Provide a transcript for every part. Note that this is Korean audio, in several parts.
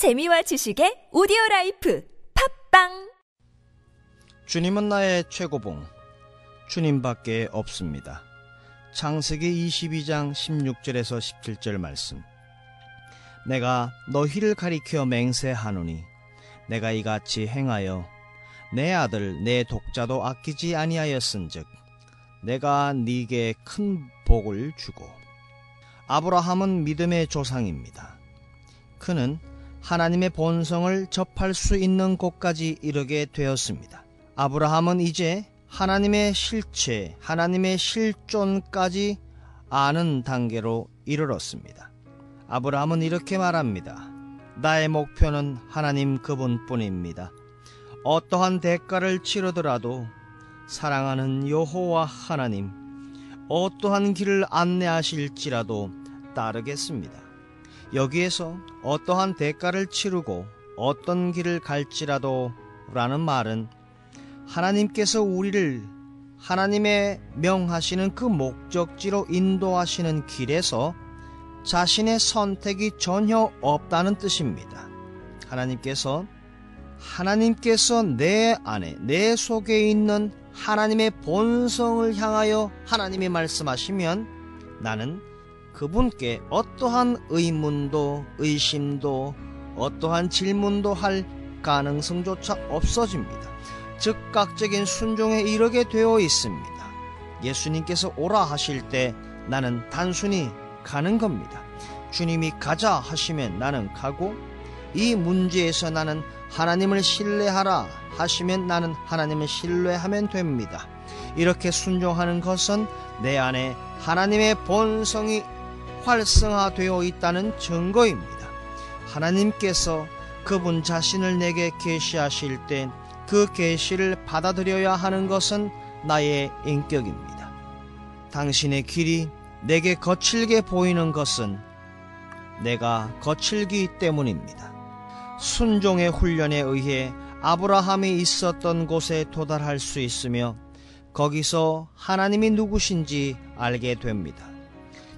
재미와 지식의 오디오 라이프 팟빵 주님은 나의 최고봉 주님밖에 없습니다. 창세기 22장 16절에서 17절 말씀 내가 나를 가리켜 맹세하노니 내가 이같이 행하여 내 아들 내 독자도 아끼지 아니하였은즉 내가 네게 큰 복을 주고 아브라함은 믿음의 조상입니다. 그는 하나님의 본성을 접할 수 있는 곳까지 이르게 되었습니다. 아브라함은 이제 하나님의 실체, 하나님의 실존까지 아는 단계로 이르렀습니다. 아브라함은 이렇게 말합니다. 나의 목표는 하나님 그분뿐입니다. 어떠한 대가를 치르더라도 사랑하는 여호와 하나님, 어떠한 길을 안내하실지라도 따르겠습니다. 여기에서 어떠한 대가를 치르고 어떤 길을 갈지라도 라는 말은 하나님께서 우리를 하나님의 명하시는 그 목적지로 인도하시는 길에서 자신의 선택이 전혀 없다는 뜻입니다. 하나님께서 하나님께서 내 안에 내 속에 있는 하나님의 본성을 향하여 하나님이 말씀하시면 나는 그분께 어떠한 의문도 의심도 어떠한 질문도 할 가능성조차 없어집니다. 즉각적인 순종에 이르게 되어 있습니다. 예수님께서 오라 하실 때 나는 단순히 가는 겁니다. 주님이 가자 하시면 나는 가고 이 문제에서 나는 하나님을 신뢰하라 하시면 나는 하나님을 신뢰하면 됩니다. 이렇게 순종하는 것은 내 안에 하나님의 본성이 활성화되어 있다는 증거입니다. 하나님께서 그분 자신을 내게 계시하실 때 그 계시를 받아들여야 하는 것은 나의 인격입니다. 당신의 길이 내게 거칠게 보이는 것은 내가 거칠기 때문입니다. 순종의 훈련에 의해 아브라함이 있었던 곳에 도달할 수 있으며 거기서 하나님이 누구신지 알게 됩니다.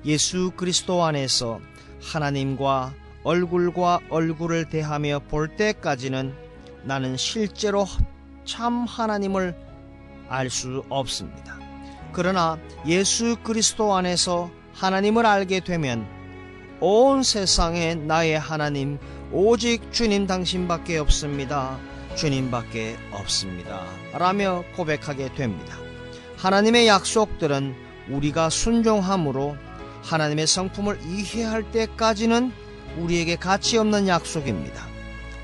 예수 그리스도 안에서 하나님과 얼굴과 얼굴을 대하며 볼 때까지는 나는 실제로 참 하나님을 알 수 없습니다. 그러나 예수 그리스도 안에서 하나님을 알게 되면 온 세상에 나의 하나님 오직 주님 당신밖에 없습니다. 주님밖에 없습니다. 라며 고백하게 됩니다. 하나님의 약속들은 우리가 순종함으로 하나님의 성품을 이해할 때까지는 우리에게 가치 없는 약속입니다.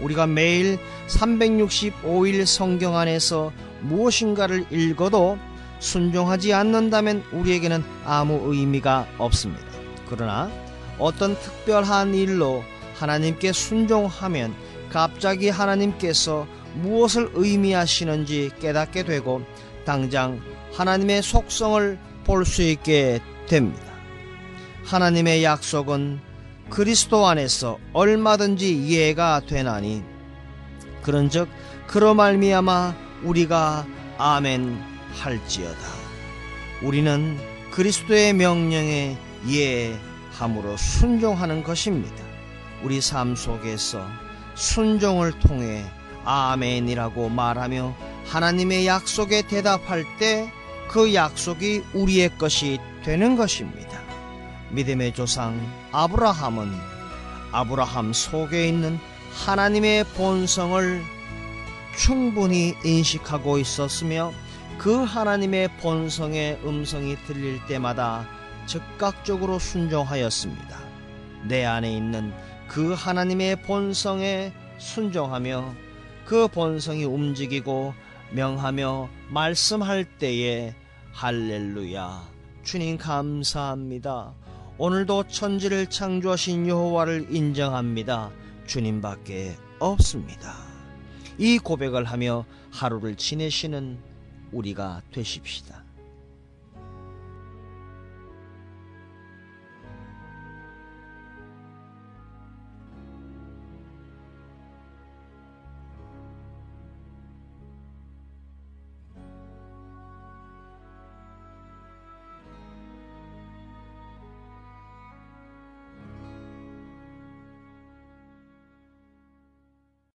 우리가 매일 365일 성경 안에서 무엇인가를 읽어도 순종하지 않는다면 우리에게는 아무 의미가 없습니다. 그러나 어떤 특별한 일로 하나님께 순종하면 갑자기 하나님께서 무엇을 의미하시는지 깨닫게 되고 당장 하나님의 속성을 볼 수 있게 됩니다. 하나님의 약속은 그리스도 안에서 얼마든지 이해가 되나니 그런즉 그로 말미암아 우리가 아멘 할지어다. 우리는 그리스도의 명령에 예함으로 순종하는 것입니다. 우리 삶 속에서 순종을 통해 아멘이라고 말하며 하나님의 약속에 대답할 때 그 약속이 우리의 것이 되는 것입니다. 믿음의 조상 아브라함은 아브라함 속에 있는 하나님의 본성을 충분히 인식하고 있었으며 그 하나님의 본성의 음성이 들릴 때마다 즉각적으로 순종하였습니다. 내 안에 있는 그 하나님의 본성에 순종하며 그 본성이 움직이고 명하며 말씀할 때에 할렐루야 주님 감사합니다. 오늘도 천지를 창조하신 여호와를 인정합니다. 주님밖에 없습니다. 이 고백을 하며 하루를 지내시는 우리가 되십시다.